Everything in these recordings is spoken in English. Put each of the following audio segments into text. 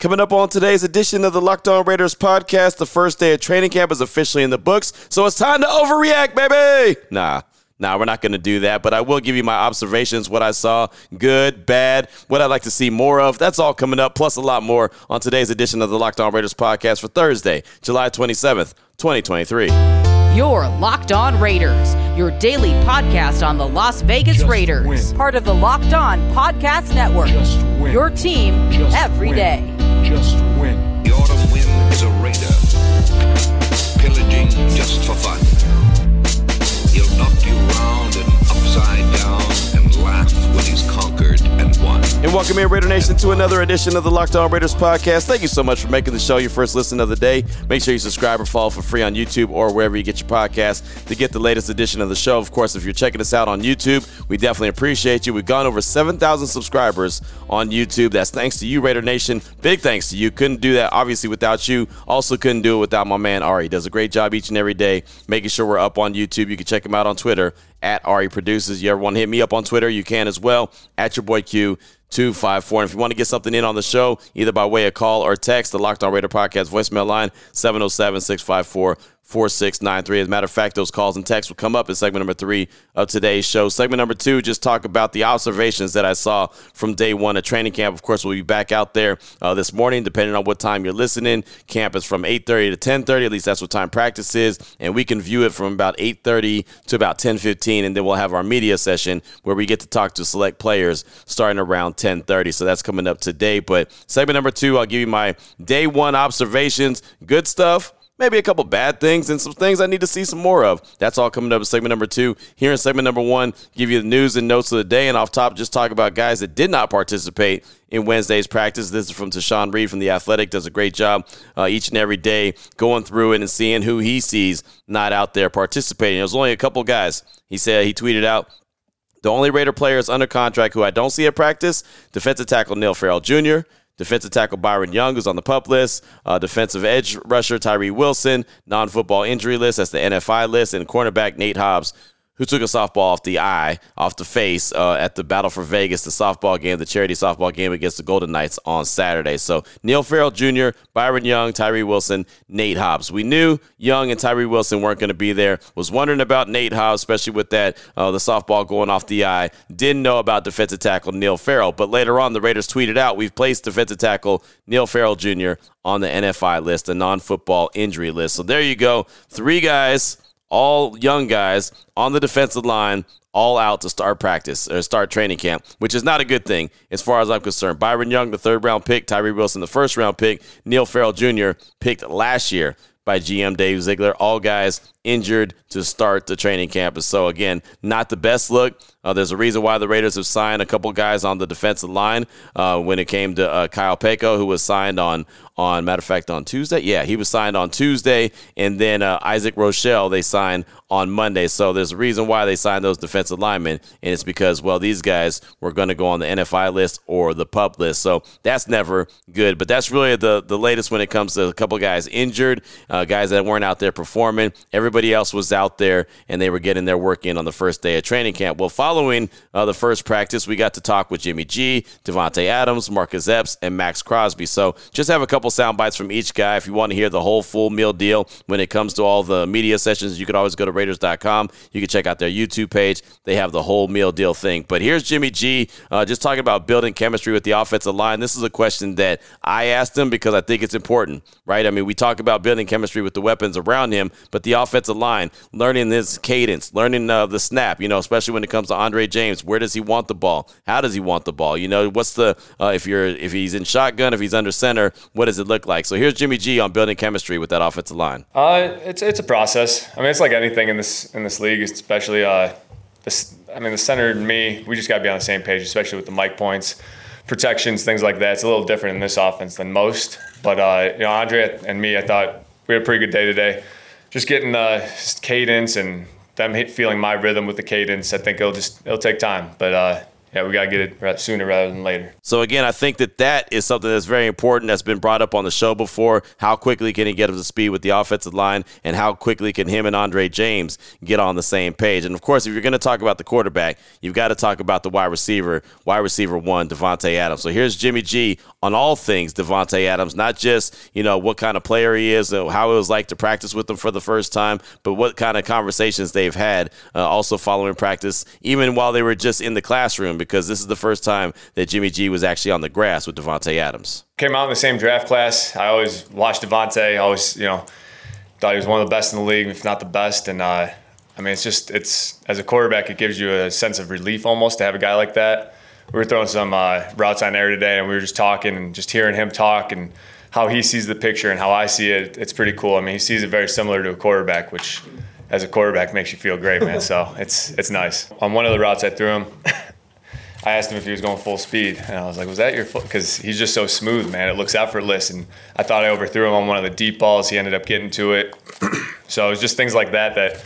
Coming up on today's edition of the Locked On Raiders podcast, the first day of training camp is officially in the books, so it's time to overreact, baby. Nah. Nah, we're not going to do that, but I will give you my observations, what I saw, good, bad, what I'd like to see more of. That's all coming up, plus a lot more on today's edition of the Locked On Raiders podcast for Thursday, July 27th, 2023. Your Locked On Raiders, your daily podcast on the Las Vegas Just Raiders. win. Part of the Locked On Podcast Network. Just win. Your team Just every win. day. Just win. The autumn wind is a raider, pillaging just for fun. He'll knock you round and upside when he's conquered and won. And welcome in, Raider Nation, to another edition of the Locked On Raiders podcast. Thank you so much for making the show your first listen of the day. Make sure you subscribe or follow for free on YouTube or wherever you get your podcasts to get the latest edition of the show. Of course, if you're checking us out on YouTube, we definitely appreciate you. We've gone over 7,000 subscribers on YouTube. That's thanks to you, Raider Nation. Big thanks to you. Couldn't do that, obviously, without you. Also, couldn't do it without my man, Ari. He does a great job each and every day making sure we're up on YouTube. You can check him out on Twitter at Ari Produces. You ever want to hit me up on Twitter, you can as well, at your boy Q. 254. And if you want to get something in on the show, either by way of call or text, the Locked On Raider Podcast voicemail line, 707 654 4693. As a matter of fact, those calls and texts will come up in segment number three of today's show. Segment number two, just talk about the observations that I saw from day one at training camp. Of course, we'll be back out there uh, this morning, depending on what time you're listening. Camp is from 8.30 to 10.30. At least that's what time practice is. And we can view it from about 8.30 to about 10.15. And then we'll have our media session where we get to talk to select players starting around 10.30. So that's coming up today. But segment number two, I'll give you my day one observations. Good stuff maybe a couple bad things and some things I need to see some more of. That's all coming up in segment number two. Here in segment number one, give you the news and notes of the day, and off top, just talk about guys that did not participate in Wednesday's practice. This is from Tashan Reed from The Athletic. Does a great job uh, each and every day going through it and seeing who he sees not out there participating. Was only a couple guys. He said he tweeted out, the only Raider players under contract who I don't see at practice, defensive tackle Neil Farrell Jr., defensive tackle Byron Young, is on the pup list, uh, defensive edge rusher Tyree Wilson, non football injury list, that's the NFI list, and cornerback Nate Hobbs, who took a softball off the eye, off the face uh, at the Battle for Vegas, the softball game, the charity softball game against the Golden Knights on Saturday. So Neil Farrell Jr., Byron Young, Tyree Wilson, Nate Hobbs. We knew Young and Tyree Wilson weren't going to be there. Was wondering about Nate Hobbs, especially with that uh, the softball going off the eye. Didn't know about defensive tackle Neil Farrell, but later on the Raiders tweeted out, "We've placed defensive tackle Neil Farrell Jr. on the NFI list, the non-football injury list." So there you go, three guys all young guys on the defensive line, all out to start practice or start training camp, which is not a good thing as far as I'm concerned. Byron Young, the third round pick, Tyree Wilson, the first round pick, Neil Farrell Jr., picked last year by GM Dave Ziegler. All guys injured to start the training camp. So, again, not the best look. Uh, there's a reason why the Raiders have signed a couple guys on the defensive line. Uh, when it came to uh, Kyle Peko, who was signed on, on matter of fact, on Tuesday. Yeah, he was signed on Tuesday, and then uh, Isaac Rochelle they signed on Monday. So there's a reason why they signed those defensive linemen, and it's because well these guys were going to go on the NFI list or the pup list. So that's never good. But that's really the the latest when it comes to a couple guys injured, uh, guys that weren't out there performing. Everybody else was out there, and they were getting their work in on the first day of training camp. Well, following uh, the first practice, we got to talk with Jimmy G, Davante Adams, Marcus Epps, and Maxx Crosby. So just have a couple sound bites from each guy. If you want to hear the whole full meal deal when it comes to all the media sessions, you could always go to Raiders.com. You can check out their YouTube page. They have the whole meal deal thing. But here's Jimmy G, uh, just talking about building chemistry with the offensive line. This is a question that I asked him because I think it's important, right? I mean, we talk about building chemistry with the weapons around him, but the offensive line, learning this cadence, learning uh, the snap, you know, especially when it comes to Andre James. Where does he want the ball? How does he want the ball? You know, what's the uh, if you're if he's in shotgun, if he's under center, what does it look like? So here's Jimmy G on building chemistry with that offensive line. Uh, it's it's a process. I mean, it's like anything in this in this league, especially uh, this. I mean, the center and me, we just got to be on the same page, especially with the Mike points, protections, things like that. It's a little different in this offense than most. But uh, you know, Andre and me, I thought we had a pretty good day today. Just getting uh, cadence and them hit, feeling my rhythm with the cadence. I think it'll just it'll take time, but uh, yeah, we got to get it sooner rather than later. So again, I think that that is something that's very important. That's been brought up on the show before. How quickly can he get up to speed with the offensive line, and how quickly can him and Andre James get on the same page? And of course, if you're going to talk about the quarterback, you've got to talk about the wide receiver, wide receiver one, Davante Adams. So here's Jimmy G on all things Davante Adams, not just you know what kind of player he is, how it was like to practice with him for the first time, but what kind of conversations they've had uh, also following practice, even while they were just in the classroom because this is the first time that Jimmy G was actually on the grass with Davante Adams. Came out in the same draft class. I always watched Davante. Always, you know, thought he was one of the best in the league, if not the best. And uh, I mean, it's just it's as a quarterback, it gives you a sense of relief almost to have a guy like that. We were throwing some uh, routes on air today, and we were just talking and just hearing him talk and how he sees the picture and how I see it. It's pretty cool. I mean, he sees it very similar to a quarterback, which as a quarterback makes you feel great, man. So it's it's nice. On one of the routes I threw him, I asked him if he was going full speed, and I was like, "Was that your foot?" Because he's just so smooth, man. It looks effortless, and I thought I overthrew him on one of the deep balls. He ended up getting to it. so it was just things like that that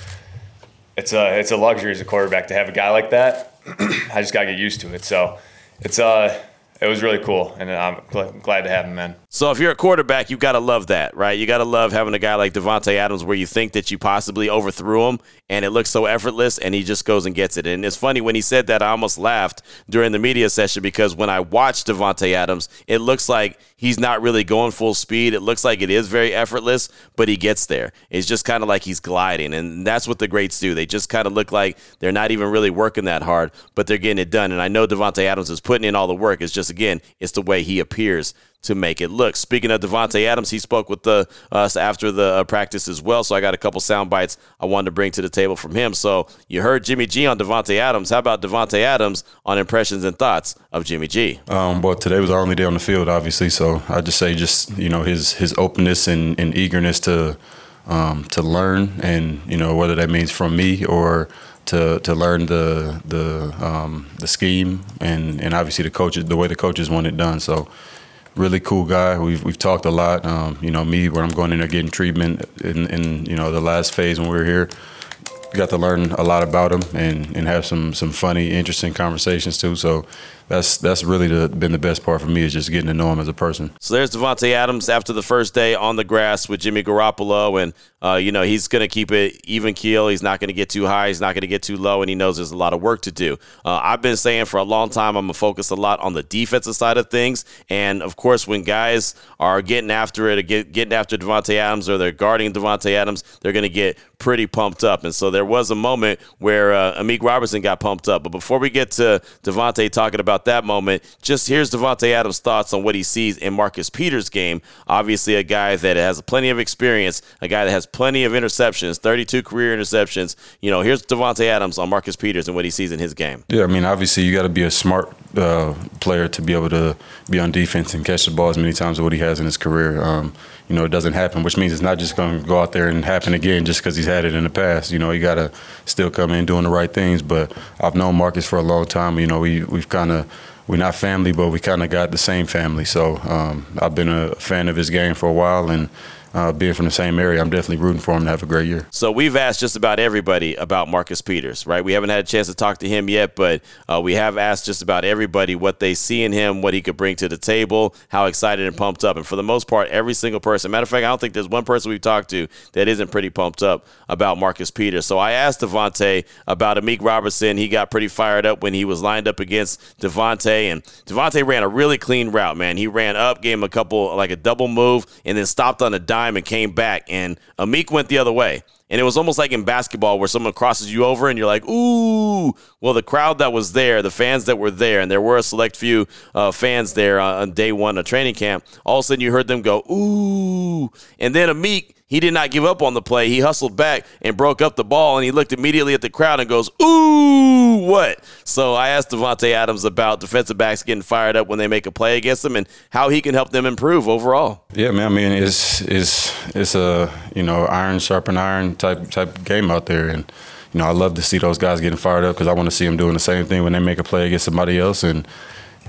it's a it's a luxury as a quarterback to have a guy like that. I just gotta get used to it. So it's uh it was really cool, and I'm glad to have him, man. So if you're a quarterback, you got to love that, right? You got to love having a guy like Davante Adams where you think that you possibly overthrew him and it looks so effortless and he just goes and gets it. And it's funny when he said that I almost laughed during the media session because when I watched Davante Adams, it looks like he's not really going full speed. It looks like it is very effortless, but he gets there. It's just kind of like he's gliding and that's what the greats do. They just kind of look like they're not even really working that hard, but they're getting it done. And I know Davante Adams is putting in all the work. It's just again, it's the way he appears to make it look. Speaking of Davante Adams, he spoke with the, us after the uh, practice as well. So I got a couple sound bites I wanted to bring to the table from him. So you heard Jimmy G on Davante Adams. How about Davante Adams on impressions and thoughts of Jimmy G? Um, well, today was our only day on the field, obviously. So I just say, just you know, his his openness and, and eagerness to um, to learn, and you know, whether that means from me or to to learn the the um, the scheme and and obviously the coaches the way the coaches want it done. So really cool guy. We've we've talked a lot. Um, you know, me when I'm going in there getting treatment in, in you know the last phase when we were here, got to learn a lot about him and, and have some some funny, interesting conversations too. So that's that's really the, been the best part for me is just getting to know him as a person. So there's Davante Adams after the first day on the grass with Jimmy Garoppolo, and uh, you know he's going to keep it even keel. He's not going to get too high. He's not going to get too low, and he knows there's a lot of work to do. Uh, I've been saying for a long time I'm gonna focus a lot on the defensive side of things, and of course when guys are getting after it, get, getting after Davante Adams, or they're guarding Davante Adams, they're going to get pretty pumped up. And so there was a moment where uh, Amik Robertson got pumped up. But before we get to Davante talking about about that moment. Just here's Davante Adams' thoughts on what he sees in Marcus Peters' game. Obviously, a guy that has plenty of experience, a guy that has plenty of interceptions, 32 career interceptions. You know, here's Davante Adams on Marcus Peters and what he sees in his game. Yeah, I mean, obviously, you got to be a smart uh, player to be able to be on defense and catch the ball as many times as what he has in his career. Um, you know, it doesn't happen, which means it's not just going to go out there and happen again just because he's had it in the past. You know, you got to still come in doing the right things. But I've known Marcus for a long time. You know, we we've kind of we're not family, but we kind of got the same family. So um, I've been a fan of his game for a while, and uh, being from the same area, I'm definitely rooting for him to have a great year. So we've asked just about everybody about Marcus Peters, right? We haven't had a chance to talk to him yet, but uh, we have asked just about everybody what they see in him, what he could bring to the table, how excited and pumped up. And for the most part, every single person, matter of fact, I don't think there's one person we've talked to that isn't pretty pumped up about Marcus Peters. So I asked Davante about Amik Robertson. He got pretty fired up when he was lined up against Davante, and Davante ran a really clean route, man. He ran up, gave him a couple, like a double move, and then stopped on a dime dime and came back, and Amik went the other way. And it was almost like in basketball where someone crosses you over and you're like, ooh. Well, the crowd that was there, the fans that were there, and there were a select few uh, fans there uh, on day one of training camp, all of a sudden you heard them go, ooh. And then Amik he did not give up on the play. He hustled back and broke up the ball, and he looked immediately at the crowd and goes, Ooh, what? So I asked Davante Adams about defensive backs getting fired up when they make a play against them and how he can help them improve overall. Yeah, man. I mean, it's it's it's a you know iron sharpen iron type type game out there, and you know I love to see those guys getting fired up because I want to see them doing the same thing when they make a play against somebody else, and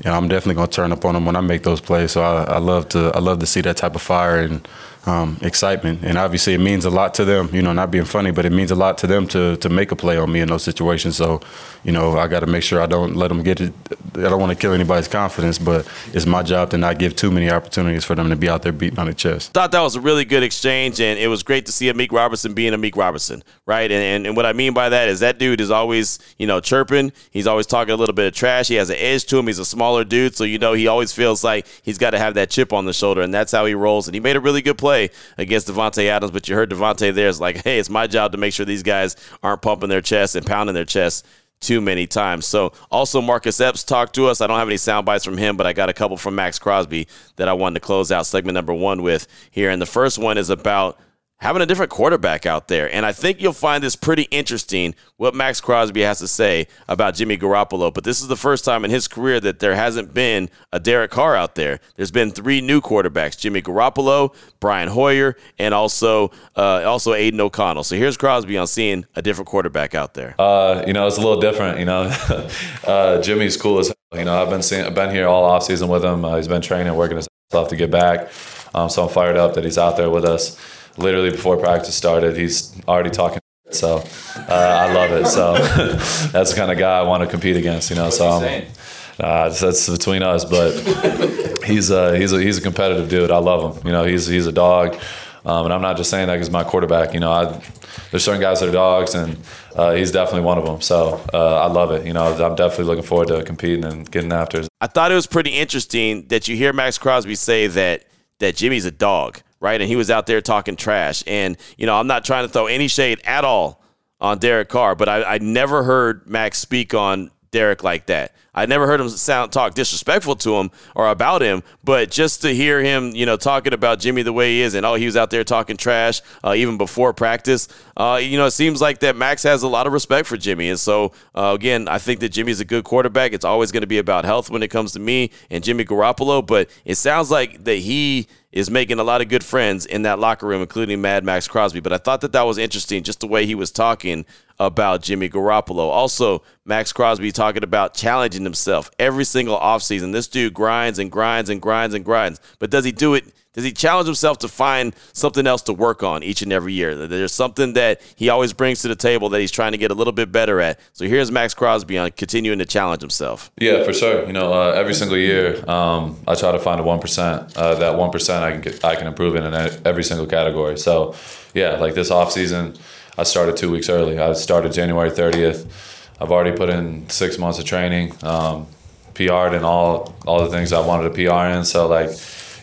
you know, I'm definitely gonna turn up on them when I make those plays. So I, I love to I love to see that type of fire and um, excitement. And obviously, it means a lot to them. You know, not being funny, but it means a lot to them to to make a play on me in those situations. So, you know, I got to make sure I don't let them get it. I don't want to kill anybody's confidence, but it's my job to not give too many opportunities for them to be out there beating on the chest. Thought that was a really good exchange, and it was great to see Amik Robertson being Amik Robertson, right? And, and and what I mean by that is that dude is always you know chirping. He's always talking a little bit of trash. He has an edge to him. He's a smaller dude, so you know he always feels like he's got to have that chip on the shoulder, and that's how he rolls. And he made a really good play against Davante Adams, but you heard Davante there is like, hey, it's my job to make sure these guys aren't pumping their chest and pounding their chest too many times. So also Marcus Epps talked to us. I don't have any sound bites from him, but I got a couple from Maxx Crosby that I wanted to close out segment number one with here. And the first one is about having a different quarterback out there. And I think you'll find this pretty interesting what Maxx Crosby has to say about Jimmy Garoppolo. But this is the first time in his career that there hasn't been a Derek Carr out there. There's been three new quarterbacks: Jimmy Garoppolo, Brian Hoyer, and also uh, also Aidan O'Connell. So here's Crosby on seeing a different quarterback out there. Uh, you know, it's a little different. You know, uh, Jimmy's cool as hell. You know, I've been seeing, I've been here all off season with him. Uh, he's been training, working his off to get back. Um, so I'm fired up that he's out there with us literally before practice started, he's already talking. So uh, I love it. So that's the kind of guy I want to compete against, you know. so I'm, uh, that's between us, but he's a, he's a he's a competitive dude. I love him. You know, he's he's a dog, um, and I'm not just saying that because my quarterback. You know, I, there's certain guys that are dogs, and uh, he's definitely one of them. So uh, I love it. You know, I'm definitely looking forward to competing and getting after. it. I thought it was pretty interesting that you hear Maxx Crosby say that that Jimmy's a dog right? And he was out there talking trash. And, you know, I'm not trying to throw any shade at all on Derek Carr, but I, I never heard Max speak on Derek like that. I never heard him sound talk disrespectful to him or about him, but just to hear him, you know, talking about Jimmy the way he is, and oh, he was out there talking trash uh, even before practice. Uh, you know, it seems like that Max has a lot of respect for Jimmy, and so uh, again, I think that Jimmy's a good quarterback. It's always going to be about health when it comes to me and Jimmy Garoppolo, but it sounds like that he is making a lot of good friends in that locker room, including Mad Maxx Crosby. But I thought that that was interesting, just the way he was talking about Jimmy Garoppolo. Also, Maxx Crosby talking about challenging himself every single offseason. This dude grinds and grinds and grinds and grinds. But does he do it? Does he challenge himself to find something else to work on each and every year? There's something that he always brings to the table that he's trying to get a little bit better at. So here's Maxx Crosby on continuing to challenge himself. Yeah, for sure. You know, uh, every single year, um, I try to find a one percent. Uh, that one percent I can get, I can improve in in every single category. So, yeah, like this off season, I started two weeks early. I started January 30th. I've already put in six months of training, um, PR'd and all all the things I wanted to PR in. So like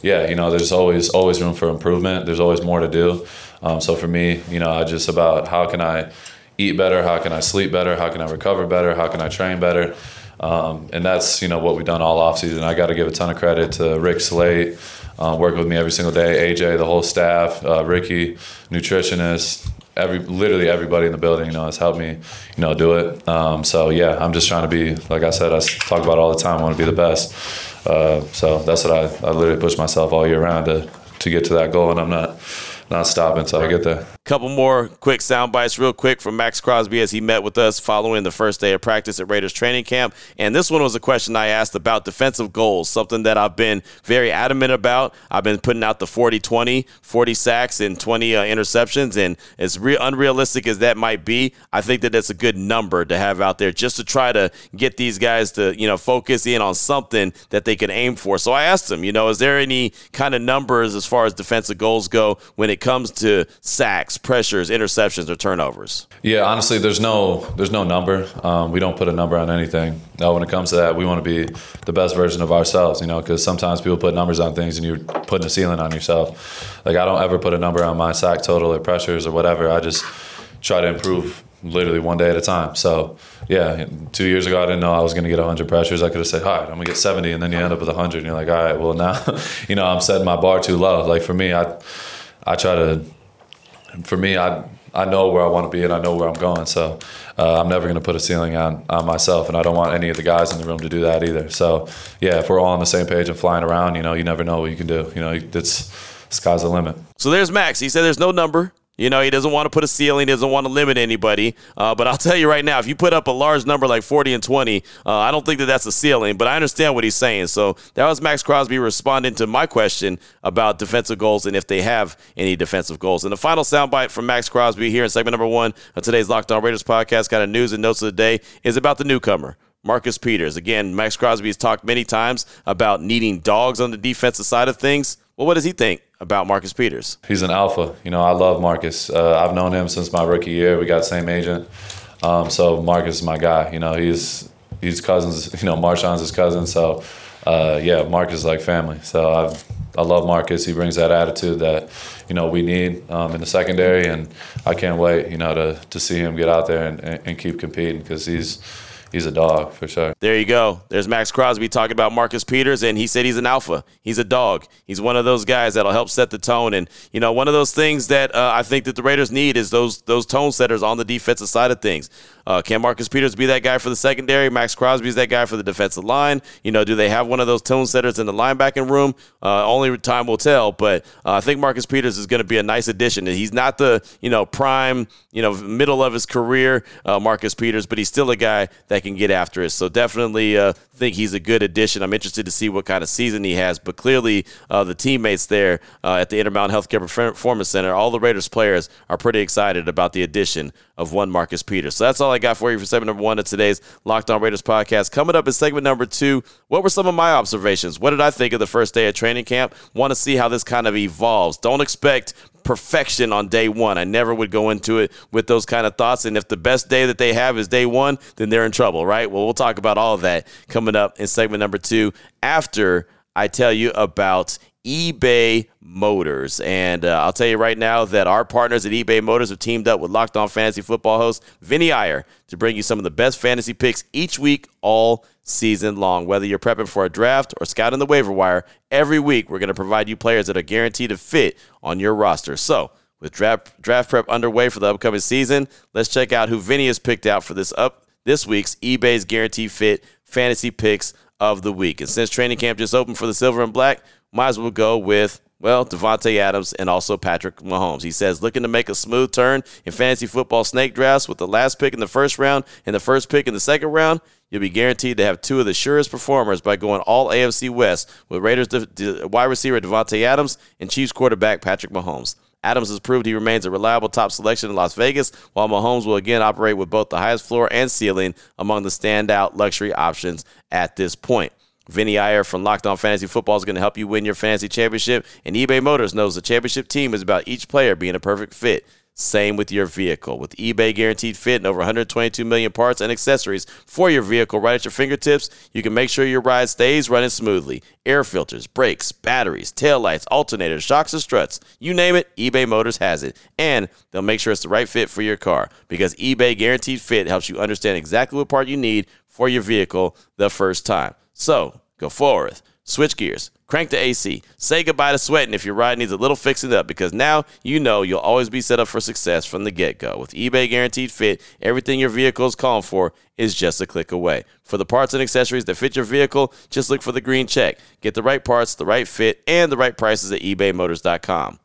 yeah, you know, there's always always room for improvement. There's always more to do. Um, so for me, you know, I just about how can I eat better, how can I sleep better, how can I recover better, how can I train better, um, and that's you know what we've done all off season. I got to give a ton of credit to Rick Slate, uh, working with me every single day, AJ, the whole staff, uh, Ricky, nutritionist, every literally everybody in the building, you know, has helped me, you know, do it. Um, so yeah, I'm just trying to be, like I said, I talk about all the time. I want to be the best. Uh, so that's what I, I literally push myself all year round to to get to that goal, and I'm not not stopping until I get there. Couple more quick sound bites, real quick, from Maxx Crosby as he met with us following the first day of practice at Raiders training camp. And this one was a question I asked about defensive goals, something that I've been very adamant about. I've been putting out the 40 20, 40 sacks and 20 uh, interceptions. And as re- unrealistic as that might be, I think that that's a good number to have out there just to try to get these guys to, you know, focus in on something that they can aim for. So I asked him, you know, is there any kind of numbers as far as defensive goals go when it comes to sacks? pressures, interceptions, or turnovers? Yeah, honestly, there's no there's no number. Um, we don't put a number on anything. Now, when it comes to that, we want to be the best version of ourselves. You know, because sometimes people put numbers on things, and you're putting a ceiling on yourself. Like I don't ever put a number on my sack total or pressures or whatever. I just try to improve literally one day at a time. So yeah, two years ago I didn't know I was going to get 100 pressures. I could have said, all right, I'm going to get 70, and then you end up with 100, and you're like, all right, well now, you know, I'm setting my bar too low. Like for me, I I try to for me, I I know where I want to be and I know where I'm going. So uh, I'm never going to put a ceiling on on myself, and I don't want any of the guys in the room to do that either. So yeah, if we're all on the same page and flying around, you know, you never know what you can do. You know, it's sky's the limit. So there's Max. He said there's no number. You know, he doesn't want to put a ceiling, he doesn't want to limit anybody. Uh, but I'll tell you right now, if you put up a large number like 40 and 20, uh, I don't think that that's a ceiling, but I understand what he's saying. So that was Maxx Crosby responding to my question about defensive goals and if they have any defensive goals. And the final soundbite from Maxx Crosby here in segment number one of today's Locked On Raiders podcast, kind of news and notes of the day, is about the newcomer. Marcus Peters. Again, Maxx Crosby has talked many times about needing dogs on the defensive side of things. Well, what does he think about Marcus Peters? He's an alpha. You know, I love Marcus. Uh, I've known him since my rookie year. We got same agent. Um, so Marcus is my guy. You know, he's he's cousins. You know, Marshawn's his cousin. So uh, yeah, Marcus is like family. So I I love Marcus. He brings that attitude that you know we need um, in the secondary, and I can't wait. You know to to see him get out there and, and keep competing because he's he's a dog for sure. There you go. There's Maxx Crosby talking about Marcus Peters, and he said he's an alpha. He's a dog. He's one of those guys that'll help set the tone. And you know, one of those things that uh, I think that the Raiders need is those those tone setters on the defensive side of things. Uh, can Marcus Peters be that guy for the secondary? Maxx Crosby is that guy for the defensive line. You know, do they have one of those tone setters in the linebacking room? Uh, only time will tell. But uh, I think Marcus Peters is going to be a nice addition. He's not the you know prime you know middle of his career, uh, Marcus Peters, but he's still a guy that can get after it. So definitely uh, think he's a good addition. I'm interested to see what kind of season he has. But clearly, uh, the teammates there at the Intermountain Healthcare Performance Center, all the Raiders players are pretty excited about the addition of one Marcus Peters. So that's all I got for you for segment number one of today's Locked On Raiders podcast. Coming up in segment number two, what were some of my observations? What did I think of the first day of training camp? Want to see how this kind of evolves. Don't expect perfection on day one. I never would go into it with those kind of thoughts. And if the best day that they have is day one, then they're in trouble, right? Well, we'll talk about all of that coming up in segment number two after I tell you about eBay Motors. And uh, I'll tell you right now that our partners at eBay Motors have teamed up with Locked On Fantasy Football host Vinny Iyer to bring you some of the best fantasy picks each week, all season long. Whether you're prepping for a draft or scouting the waiver wire, every week we're going to provide you players that are guaranteed to fit on your roster. So, with draft, draft prep underway for the upcoming season, let's check out who Vinny has picked out for this up this week's eBay's Guaranteed Fit fantasy picks of the week. And since training camp just opened for the Silver and Black, might as well go with well, Davante Adams and also Patrick Mahomes. He says, looking to make a smooth turn in fantasy football snake drafts with the last pick in the first round and the first pick in the second round. You'll be guaranteed to have two of the surest performers by going all AFC West with Raiders wide receiver Davante Adams and Chiefs quarterback Patrick Mahomes. Adams has proved he remains a reliable top selection in Las Vegas, while Mahomes will again operate with both the highest floor and ceiling among the standout luxury options at this point. Vinny Iyer from Locked On Fantasy Football is going to help you win your fantasy championship. And eBay Motors knows the championship team is about each player being a perfect fit. Same with your vehicle. With eBay Guaranteed Fit and over 122 million parts and accessories for your vehicle right at your fingertips, you can make sure your ride stays running smoothly. Air filters, brakes, batteries, tail lights, alternators, shocks, and struts. You name it, eBay Motors has it. And they'll make sure it's the right fit for your car because eBay Guaranteed Fit helps you understand exactly what part you need for your vehicle the first time. So go forward, switch gears, crank the AC, say goodbye to sweating if your ride needs a little fixing up because now you know you'll always be set up for success from the get go. With eBay Guaranteed Fit, everything your vehicle is calling for is just a click away. For the parts and accessories that fit your vehicle, just look for the green check. Get the right parts, the right fit, and the right prices at ebaymotors.com.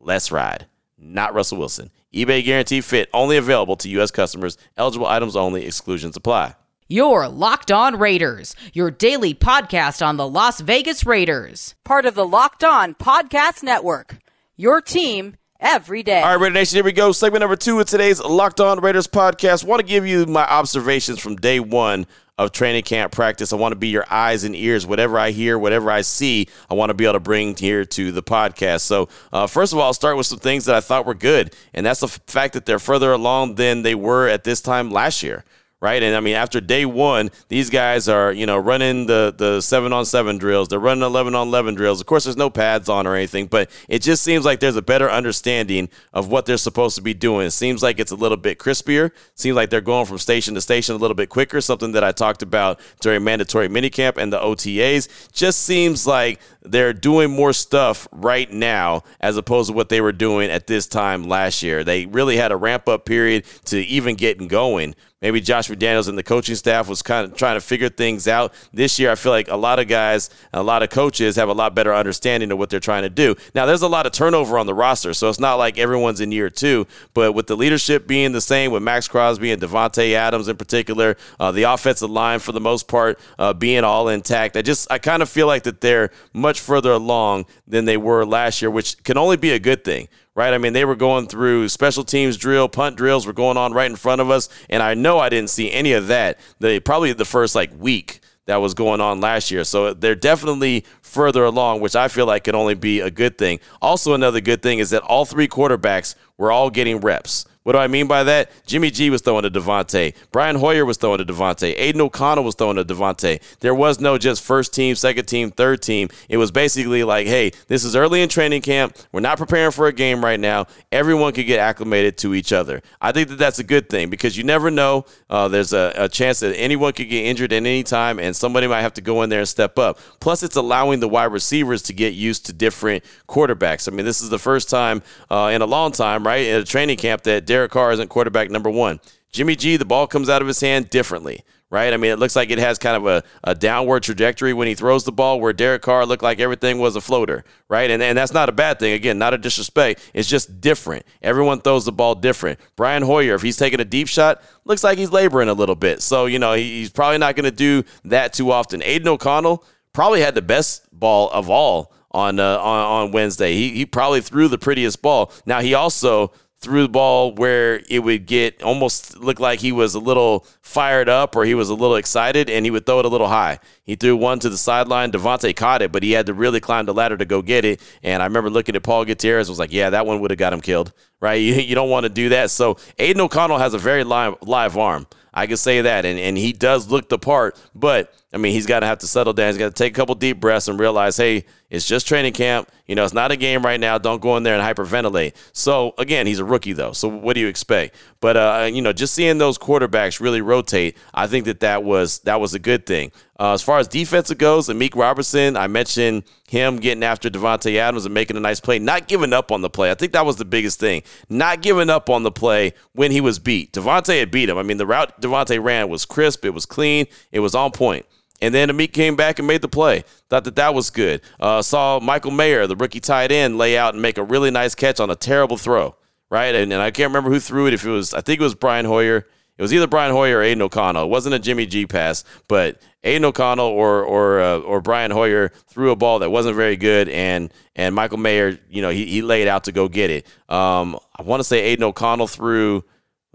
Let's ride. Not Russell Wilson. eBay Guaranteed Fit only available to U.S. customers. Eligible items only. Exclusions apply. Your Locked On Raiders, your daily podcast on the Las Vegas Raiders. Part of the Locked On Podcast Network. Your team every day. All right, Raider Nation, here we go. Segment number two of today's Locked On Raiders podcast. want to give you my observations from day one of training camp practice. I want to be your eyes and ears. Whatever I hear, whatever I see, I want to be able to bring here to the podcast. So, uh, first of all, I'll start with some things that I thought were good, and that's the f- fact that they're further along than they were at this time last year right? And I mean, after day one, these guys are you know running the the seven on seven drills. They're running eleven on eleven drills. Of course, there's no pads on or anything, but it just seems like there's a better understanding of what they're supposed to be doing. It seems like it's a little bit crispier. Seems like they're going from station to station a little bit quicker. Something that I talked about during mandatory minicamp and the OTAs. Just seems like they're doing more stuff right now as opposed to what they were doing at this time last year. They really had a ramp up period to even getting going maybe Josh McDaniels and the coaching staff was kind of trying to figure things out. This year, I feel like a lot of guys, a lot of coaches have a lot better understanding of what they're trying to do. Now, there's a lot of turnover on the roster, so it's not like everyone's in year two, but with the leadership being the same, with Maxx Crosby and Davante Adams in particular, uh, the offensive line for the most part uh, being all intact, I just I kind of feel like that they're much further along than they were last year, which can only be a good thing right? I mean, they were going through special teams drill, punt drills were going on right in front of us, and I know I didn't see any of that. The probably the first like week that was going on last year. So they're definitely further along, which I feel like can only be a good thing. Also, another good thing is that all three quarterbacks were all getting reps. What do I mean by that? Jimmy G was throwing to Davante. Brian Hoyer was throwing to Davante. Aidan O'Connell was throwing to Davante. There was no just first team, second team, third team. It was basically like, hey, this is early in training camp. We're not preparing for a game right now. Everyone could get acclimated to each other. I think that that's a good thing because you never know. Uh, there's a, a chance that anyone could get injured at any time and somebody might have to go in there and step up. Plus, it's allowing the wide receivers to get used to different quarterbacks. I mean, this is the first time uh, in a long time, right, in a training camp that Derek Carr isn't quarterback number one. Jimmy G, the ball comes out of his hand differently, right? I mean, it looks like it has kind of a, a downward trajectory when he throws the ball, where Derek Carr looked like everything was a floater, right? And, and that's not a bad thing. Again, not a disrespect. It's just different. Everyone throws the ball different. Brian Hoyer, if he's taking a deep shot, looks like he's laboring a little bit. So, you know, he's probably not going to do that too often. Aidan O'Connell probably had the best ball of all on, uh, on, on Wednesday. He, he probably threw the prettiest ball. Now, he also threw the ball where it would get almost look like he was a little fired up or he was a little excited and he would throw it a little high. He threw one to the sideline. Davante caught it, but he had to really climb the ladder to go get it. And I remember looking at Paul Gutierrez was like, yeah, that one would have got him killed, right? You, you don't want to do that. So Aidan O'Connell has a very live, live arm. I can say that. And, and he does look the part, but I mean, he's got to have to settle down. He's got to take a couple deep breaths and realize, hey, it's just training camp. You know, it's not a game right now. Don't go in there and hyperventilate. So, again, he's a rookie, though. So, what do you expect? But, uh, you know, just seeing those quarterbacks really rotate, I think that that was, that was a good thing. Uh, as far as defensive goes, Amik Robertson, I mentioned him getting after Davante Adams and making a nice play, not giving up on the play. I think that was the biggest thing. Not giving up on the play when he was beat. Davante had beat him. I mean, the route Davante ran was crisp, it was clean, it was on point. And then Amik came back and made the play. Thought that that was good. Uh, saw Michael Mayer, the rookie tight end, lay out and make a really nice catch on a terrible throw, right? And, and I can't remember who threw it. If it was, I think it was Brian Hoyer. It was either Brian Hoyer or Aidan O'Connell. It wasn't a Jimmy G pass, but Aidan O'Connell or or uh, or Brian Hoyer threw a ball that wasn't very good, and and Michael Mayer, you know, he, he laid out to go get it. Um, I want to say Aidan O'Connell threw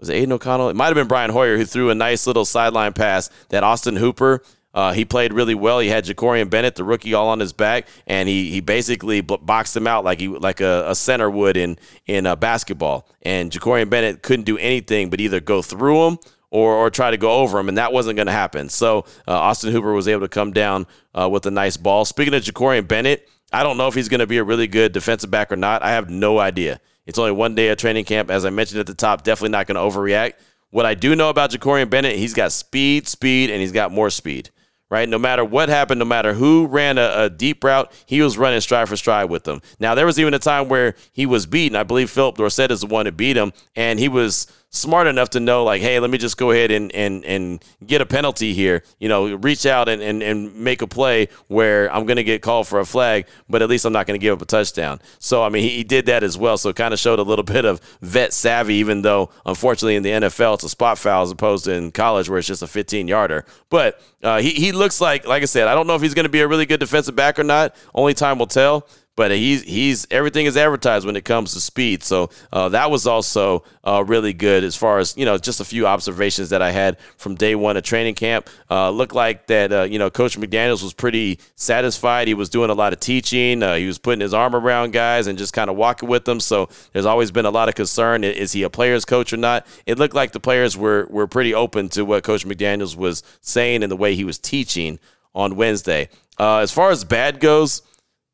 was it Aidan O'Connell? It might have been Brian Hoyer who threw a nice little sideline pass that Austin Hooper uh, he played really well. He had Jakorian Bennett, the rookie, all on his back, and he he basically boxed him out like he like a, a center would in in uh, basketball. And Jakorian Bennett couldn't do anything but either go through him or or try to go over him, and that wasn't going to happen. So uh, Austin Hooper was able to come down uh, with a nice ball. Speaking of Jakorian Bennett, I don't know if he's going to be a really good defensive back or not. I have no idea. It's only one day of training camp, as I mentioned at the top. Definitely not going to overreact. What I do know about Jakorian Bennett, he's got speed, speed, and he's got more speed right? No matter what happened, no matter who ran a, a, deep route, he was running stride for stride with them. Now, there was even a time where he was beaten. I believe Phillip Dorsett is the one that beat him, and he was smart enough to know like hey let me just go ahead and and and get a penalty here. You know reach out and and, and make a play where i'm going to get called for a flag but at least i'm not going to give up a touchdown. So i mean he, he did that as well. So kind of showed a little bit of vet savvy even though unfortunately in the nfl it's a spot foul as opposed to in college where it's just a 15 yarder but uh, he, he looks like like i said i don't know if he's going to be a really good defensive back or not. Only time will tell but he's he's everything is advertised when it comes to speed. So uh, that was also uh, really good as far as you know. Just a few observations that I had from day one of training camp. Uh, looked like that uh, you know Coach McDaniels was pretty satisfied. He was doing a lot of teaching. Uh, he was putting his arm around guys and just kind of walking with them. So there's always been a lot of concern: is he a player's coach or not? It looked like the players were were pretty open to what Coach McDaniels was saying and the way he was teaching on Wednesday. Uh, as far as bad goes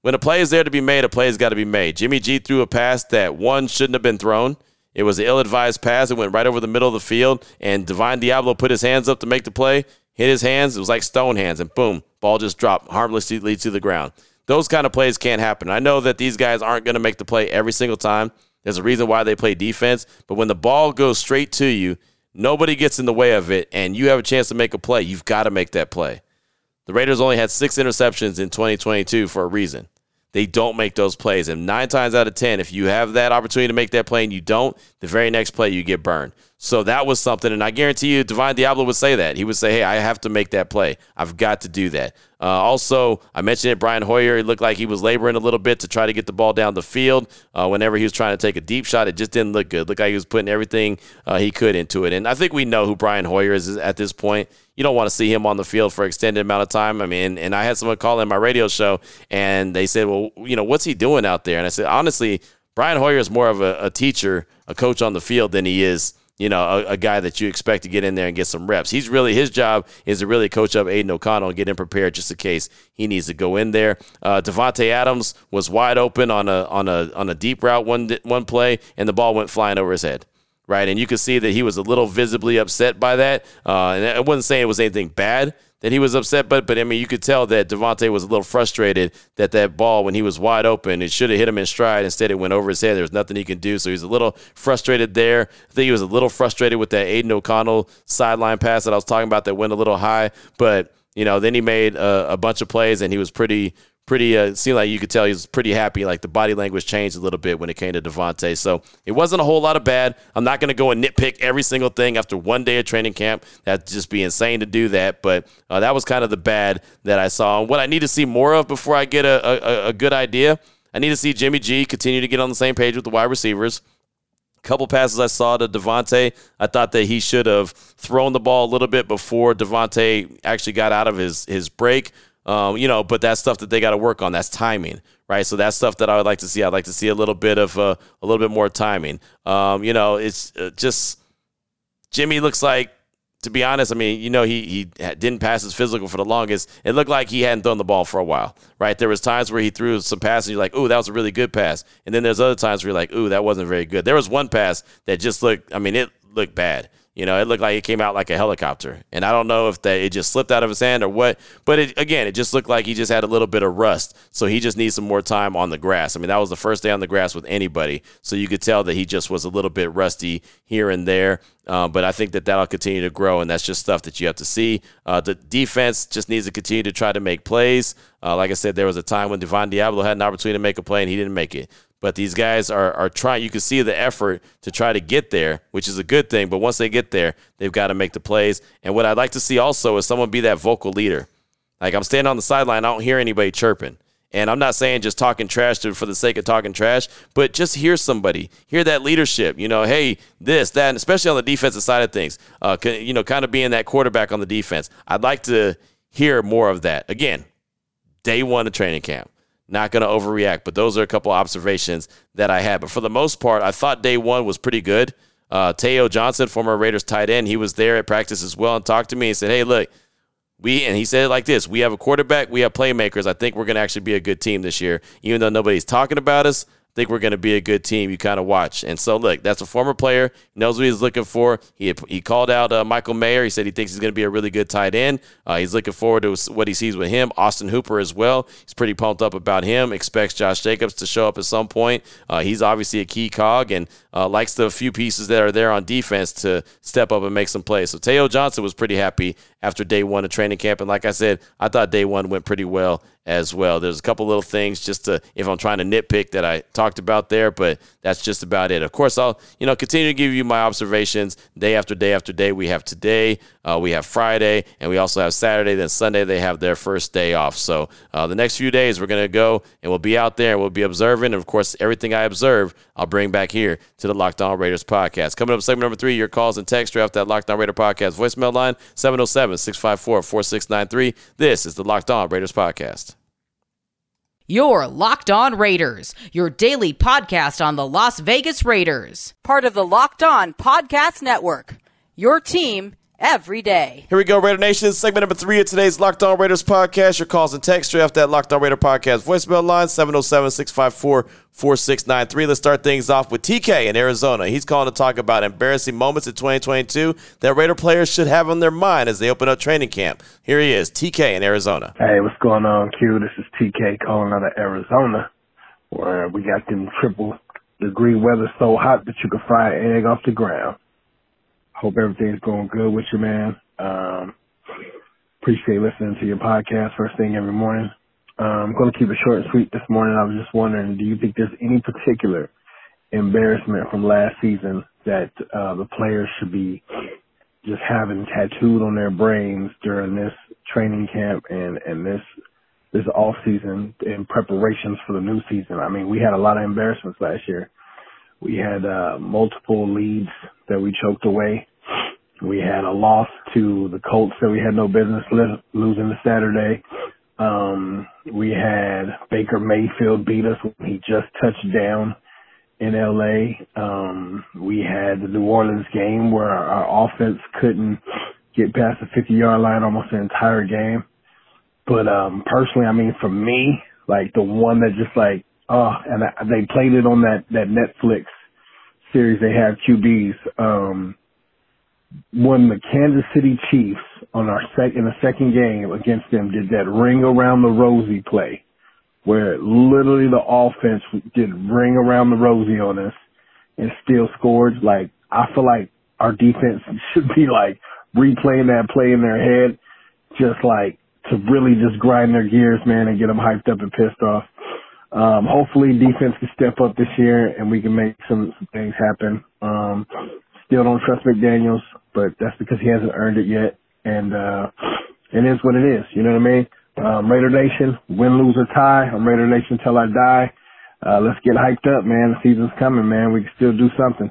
when a play is there to be made, a play has got to be made. Jimmy G threw a pass that one shouldn't have been thrown. It was an ill-advised pass. It went right over the middle of the field, and Divine Deablo put his hands up to make the play. Hit his hands. It was like stone hands, and boom, ball just dropped harmlessly to the ground. those kind of plays can't happen. I know that these guys aren't going to make the play every single time. There's a reason why they play defense. But when the ball goes straight to you, nobody gets in the way of it, and you have a chance to make a play. You've got to make that play. The Raiders only had six interceptions in 2022 for a reason. They don't make those plays. And nine times out of 10, if you have that opportunity to make that play and you don't, the very next play you get burned. So that was something. And I guarantee you, Divine Deablo would say that. He would say, hey, I have to make that play. I've got to do that. Uh, also, I mentioned it, Brian Hoyer. It looked like he was laboring a little bit to try to get the ball down the field. Uh, whenever he was trying to take a deep shot, it just didn't look good. It looked like he was putting everything uh, he could into it. And I think we know who Brian Hoyer is at this point. You don't want to see him on the field for extended amount of time. I mean, and I had someone call in my radio show, and they said, "Well, you know, what's he doing out there?" And I said, honestly, Brian Hoyer is more of a, a teacher, a coach on the field than he is you know, a, a, guy that you expect to get in there and get some reps. He's really his job is to really coach up Aidan O'Connell and get him prepared just in case he needs to go in there. Uh, Davante Adams was wide open on a on a on a deep route one one play, and the ball went flying over his head. Right, and you could see that he was a little visibly upset by that. Uh, and I wasn't saying it was anything bad that he was upset, but but I mean you could tell that Davante was a little frustrated that that ball when he was wide open it should have hit him in stride. Instead, it went over his head. There was nothing he could do, so he was a little frustrated there. I think he was a little frustrated with that Aidan O'Connell sideline pass that I was talking about that went a little high, but you know then he made a, a bunch of plays and he was pretty pretty uh, seemed like you could tell he was pretty happy. Like the body language changed a little bit when it came to Davante. So it wasn't a whole lot of bad. I'm not going to go and nitpick every single thing after one day of training camp. That'd just be insane to do that. But uh, that was kind of the bad that I saw. And what I need to see more of before I get a, a, a good idea, I need to see Jimmy G continue to get on the same page with the wide receivers couple passes I saw to Davante, I thought that he should have thrown the ball a little bit before Davante actually got out of his his break. Um, you know, but that's stuff that they got to work on. That's timing, right? So that's stuff that I would like to see. I'd like to see a little bit of uh, a little bit more timing. Um, you know, it's uh, just Jimmy looks like, to be honest. I mean, you know, he he didn't pass his physical for the longest. It looked like he hadn't thrown the ball for a while, right? There was times where he threw some passes, you're like, "Ooh, that was a really good pass," and then there's other times where you're like, "Ooh, that wasn't very good." There was one pass that just looked. I mean, it looked bad. You know, it looked like it came out like a helicopter, and I don't know if that it just slipped out of his hand or what. But it, again, it just looked like he just had a little bit of rust, so he just needs some more time on the grass. I mean, that was the first day on the grass with anybody, so you could tell that he just was a little bit rusty here and there. Uh, but I think that that'll continue to grow, and that's just stuff that you have to see. Uh, the defense just needs to continue to try to make plays. Uh, like I said, there was a time when Divine Deablo had an opportunity to make a play, and he didn't make it. But these guys are, are trying, you can see the effort to try to get there, which is a good thing. But once they get there, they've got to make the plays. And what I'd like to see also is someone be that vocal leader. Like I'm standing on the sideline, I don't hear anybody chirping. And I'm not saying just talking trash to, for the sake of talking trash, but just hear somebody, hear that leadership. You know, hey, this, that, and especially on the defensive side of things. Uh, you know, kind of being that quarterback on the defense. I'd like to hear more of that. Again, day one of training camp. Not going to overreact, but those are a couple observations that I had. But for the most part, I thought day one was pretty good. Uh, Teyo Johnson, former Raiders tight end, he was there at practice as well and talked to me and said, "Hey, look, we and he said it like this: We have a quarterback, we have playmakers. I think we're going to actually be a good team this year, even though nobody's talking about us think we're going to be a good team. You kind of watch. And so, look, that's a former player. Knows what he's looking for. He, he called out uh, Michael Mayer. He said he thinks he's going to be a really good tight end. Uh, he's looking forward to what he sees with him. Austin Hooper as well. He's pretty pumped up about him. Expects Josh Jacobs to show up at some point. Uh, he's obviously a key cog and uh, likes the few pieces that are there on defense to step up and make some plays. So Teyo Johnson was pretty happy after day one of training camp. And like I said, I thought day one went pretty well as well. There's a couple little things just to, if I'm trying to nitpick that I talked about there, but that's just about it. Of course, I'll, you know, continue to give you my observations day after day after day. We have today, uh, we have Friday, and we also have Saturday. Then Sunday, they have their first day off. So uh, the next few days, we're going to go and we'll be out there and we'll be observing. And of course, everything I observe, I'll bring back here to the Locked On Raiders podcast. Coming up, segment number three, your calls and text after that Locked On Raider podcast voicemail line 707 654 4693. This is the Locked On Raiders podcast. Your Locked On Raiders, your daily podcast on the Las Vegas Raiders, part of the Locked On Podcast Network. Your team every day. Here we go, Raider Nation. Segment number three of today's Locked On Raiders podcast. Your calls and text straight off that Locked On Raider podcast voicemail line, 707 654 4693. Let's start things off with TK in Arizona. He's calling to talk about embarrassing moments in 2022 that Raider players should have on their mind as they open up training camp. Here he is, TK in Arizona. Hey, what's going on, Q? This is TK calling out of Arizona, where we got them triple degree weather so hot that you can fry an egg off the ground. Hope everything's going good with you, man. Um, appreciate listening to your podcast first thing every morning. I'm going to keep it short and sweet this morning. I was just wondering, do you think there's any particular embarrassment from last season that uh, the players should be just having tattooed on their brains during this training camp and and this this off season in preparations for the new season? I mean, we had a lot of embarrassments last year. We had uh, multiple leads that we choked away. We had a loss to the Colts that we had no business li- losing to Saturday. Um, we had Baker Mayfield beat us when he just touched down in LA. Um, we had the New Orleans game where our, our offense couldn't get past the 50 yard line almost the entire game. But, um, personally, I mean, for me, like the one that just like, oh, and I, they played it on that, that Netflix series they have QBs. Um, when the Kansas City Chiefs on our sec in the second game against them did that ring around the rosy play, where literally the offense did ring around the rosy on us and still scored. Like I feel like our defense should be like replaying that play in their head, just like to really just grind their gears, man, and get them hyped up and pissed off. Um, hopefully defense can step up this year and we can make some, some things happen. Um, still don't trust McDaniels, but that's because he hasn't earned it yet. And, uh, it is what it is. You know what I mean? Um, Raider Nation, win, lose, or tie. I'm Raider Nation till I die. Uh, let's get hyped up, man. The season's coming, man. We can still do something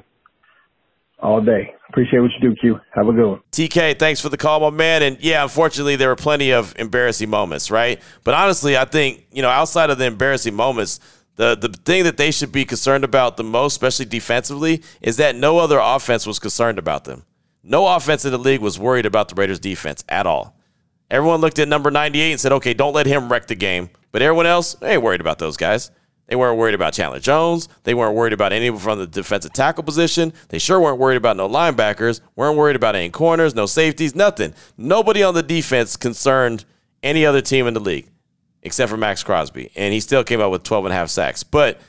all day. Appreciate what you do, Q. Have a good one. TK, thanks for the call, my man. And yeah, unfortunately, there were plenty of embarrassing moments, right? But honestly, I think, you know, outside of the embarrassing moments, the, the thing that they should be concerned about the most, especially defensively, is that no other offense was concerned about them. No offense in the league was worried about the Raiders' defense at all. Everyone looked at number 98 and said, okay, don't let him wreck the game. But everyone else, ain't worried about those guys. They weren't worried about Chandler Jones. They weren't worried about anyone from the defensive tackle position. They sure weren't worried about no linebackers, weren't worried about any corners, no safeties, nothing. Nobody on the defense concerned any other team in the league except for Maxx Crosby. And he still came out with 12 and a half sacks. But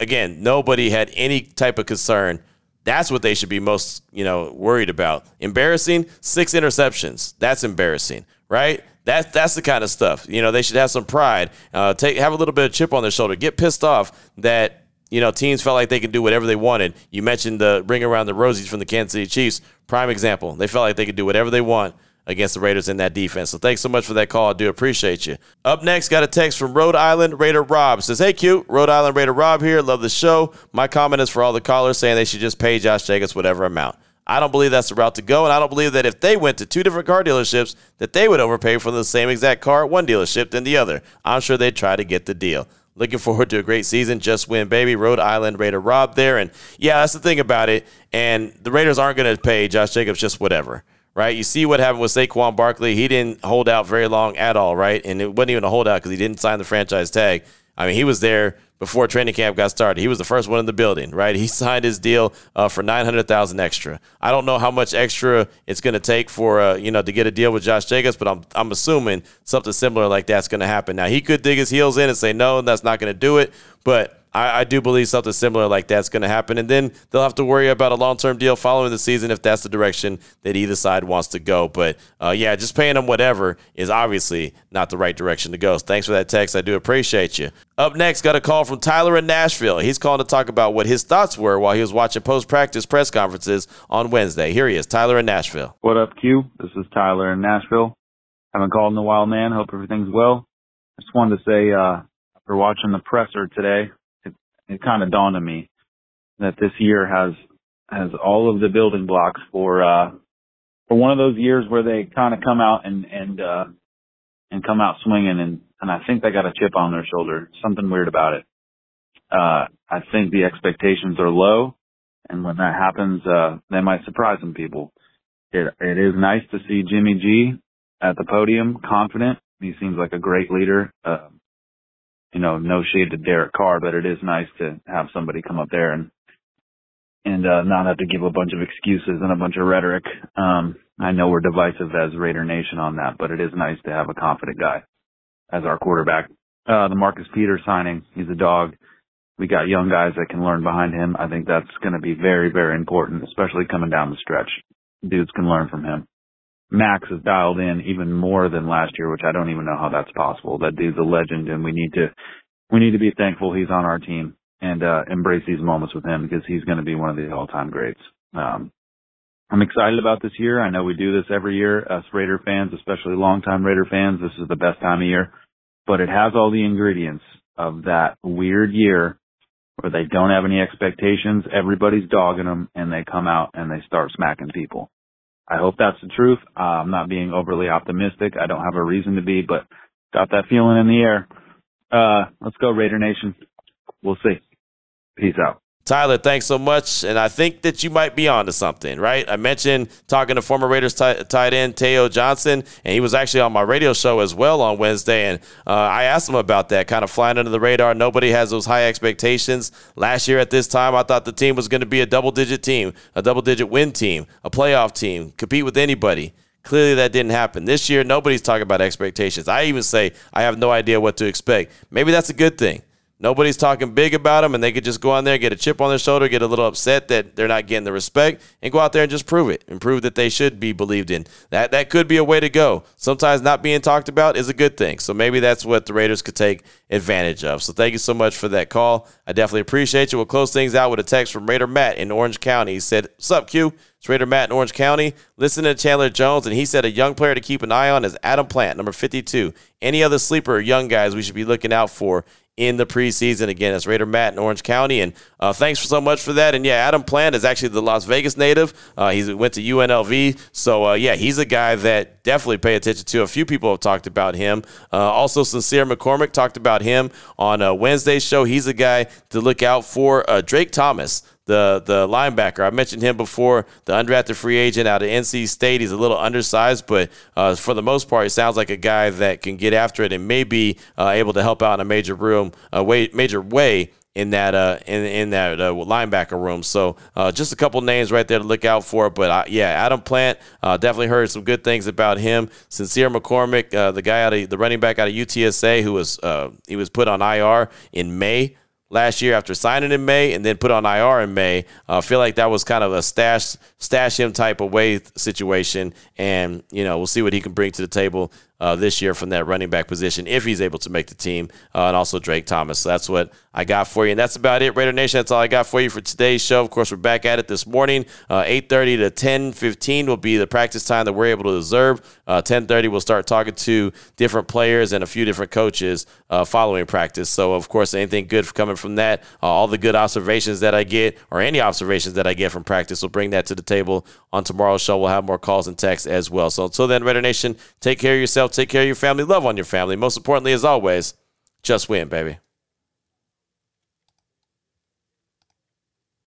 again, nobody had any type of concern. That's what they should be most, you know, worried about. Embarrassing, six interceptions. That's embarrassing, right? That's that's the kind of stuff. You know, they should have some pride. Uh, take have a little bit of chip on their shoulder. Get pissed off that you know teams felt like they could do whatever they wanted. You mentioned the ring around the Rosies from the Kansas City Chiefs. Prime example. They felt like they could do whatever they want against the Raiders in that defense. So thanks so much for that call. I do appreciate you. Up next, got a text from Rhode Island Raider Rob. Says, Hey, cute. Rhode Island Raider Rob here. Love the show. My comment is for all the callers saying they should just pay Josh Jacobs whatever amount. I don't believe that's the route to go, and I don't believe that if they went to two different car dealerships, that they would overpay for the same exact car at one dealership than the other. I'm sure they'd try to get the deal. Looking forward to a great season. Just win, baby. Rhode Island Raider Rob there. And yeah, that's the thing about it. And the Raiders aren't going to pay Josh Jacobs just whatever right? You see what happened with Saquon Barkley. He didn't hold out very long at all, right? And it wasn't even a holdout because he didn't sign the franchise tag. I mean, he was there before training camp got started. He was the first one in the building, right? He signed his deal uh, for nine hundred thousand extra. I don't know how much extra it's going to take for uh, you know to get a deal with Josh Jacobs, but I'm I'm assuming something similar like that's going to happen. Now he could dig his heels in and say no, that's not going to do it, but I, I do believe something similar like that's going to happen. And then they'll have to worry about a long term deal following the season if that's the direction that either side wants to go. But uh, yeah, just paying them whatever is obviously not the right direction to go. So thanks for that text. I do appreciate you. Up next, got a call from Tyler in Nashville. He's calling to talk about what his thoughts were while he was watching post practice press conferences on Wednesday. Here he is, Tyler in Nashville. What up, Q? This is Tyler in Nashville. Haven't called in a while, man. Hope everything's well. Just wanted to say, uh, after watching the presser today, it kind of dawned on me that this year has has all of the building blocks for uh for one of those years where they kind of come out and and uh and come out swinging and and I think they got a chip on their shoulder. Something weird about it. Uh I think the expectations are low and when that happens uh they might surprise some people. it it is nice to see Jimmy G at the podium, confident. He seems like a great leader. Uh, you know, no shade to Derek Carr, but it is nice to have somebody come up there and and uh, not have to give a bunch of excuses and a bunch of rhetoric. Um, I know we're divisive as Raider Nation on that, but it is nice to have a confident guy as our quarterback. Uh, the Marcus Peters signing, he's a dog. We got young guys that can learn behind him. I think that's going to be very, very important, especially coming down the stretch. Dudes can learn from him. Maxx is dialed in even more than last year, which I don't even know how that's possible. That dude's a legend and we need to, we need to be thankful he's on our team and, uh, embrace these moments with him because he's going to be one of the all-time greats. Um, I'm excited about this year. I know we do this every year, us Raider fans, especially longtime Raider fans. This is the best time of year, but it has all the ingredients of that weird year where they don't have any expectations. Everybody's dogging them and they come out and they start smacking people. I hope that's the truth. Uh, I'm not being overly optimistic. I don't have a reason to be, but got that feeling in the air. Uh, let's go Raider Nation. We'll see. Peace out. Tyler, thanks so much. And I think that you might be onto something, right? I mentioned talking to former Raiders tight end Teyo Johnson, and he was actually on my radio show as well on Wednesday. And uh, I asked him about that, kind of flying under the radar. Nobody has those high expectations. Last year at this time, I thought the team was going to be a double digit team, a double digit win team, a playoff team, compete with anybody. Clearly, that didn't happen. This year, nobody's talking about expectations. I even say I have no idea what to expect. Maybe that's a good thing. Nobody's talking big about them, and they could just go on there, get a chip on their shoulder, get a little upset that they're not getting the respect, and go out there and just prove it and prove that they should be believed in. That that could be a way to go. Sometimes not being talked about is a good thing. So maybe that's what the Raiders could take advantage of. So thank you so much for that call. I definitely appreciate you. We'll close things out with a text from Raider Matt in Orange County. He said, "What's up, Q?" It's Raider Matt in Orange County. Listen to Chandler Jones, and he said a young player to keep an eye on is Adam Plant, number 52. Any other sleeper young guys we should be looking out for in the preseason. Again, it's Raider Matt in Orange County. And uh, thanks so much for that. And yeah, Adam Plant is actually the Las Vegas native. Uh, he went to UNLV. So uh, yeah, he's a guy that definitely pay attention to. A few people have talked about him. Uh, also, Sincere McCormick talked about him on a Wednesday show. He's a guy to look out for. Uh, Drake Thomas the the linebacker. I mentioned him before, the undrafted free agent out of NC State. He's a little undersized, but uh, for the most part, he sounds like a guy that can get after it and may be uh, able to help out in a major room, a way, major way in that uh, in in that uh, linebacker room. So uh, just a couple names right there to look out for. But uh, yeah, Adam Plant uh, definitely heard some good things about him. Sincere McCormick, uh, the guy out of the running back out of UTSA, who was he was put on IR in May last year after signing in May and then put on IR in May. I uh, feel like that was kind of a stash stash him type of way situation, and you know we'll see what he can bring to the table uh, this year from that running back position if he's able to make the team, uh, and also Drake Thomas. So that's what I got for you, and that's about it, Raider Nation. That's all I got for you for today's show. Of course, we're back at it this morning. Uh, 8:30 to 10:15 will be the practice time that we're able to observe. 10:30 uh, we'll start talking to different players and a few different coaches uh, following practice. So of course, anything good coming from that, uh, all the good observations that I get or any observations that I get from practice, will bring that to the table on tomorrow's show. We'll have more calls and texts as well. So until then, Raider Nation, take care of yourself, take care of your family, love on your family. Most importantly, as always, just win, baby.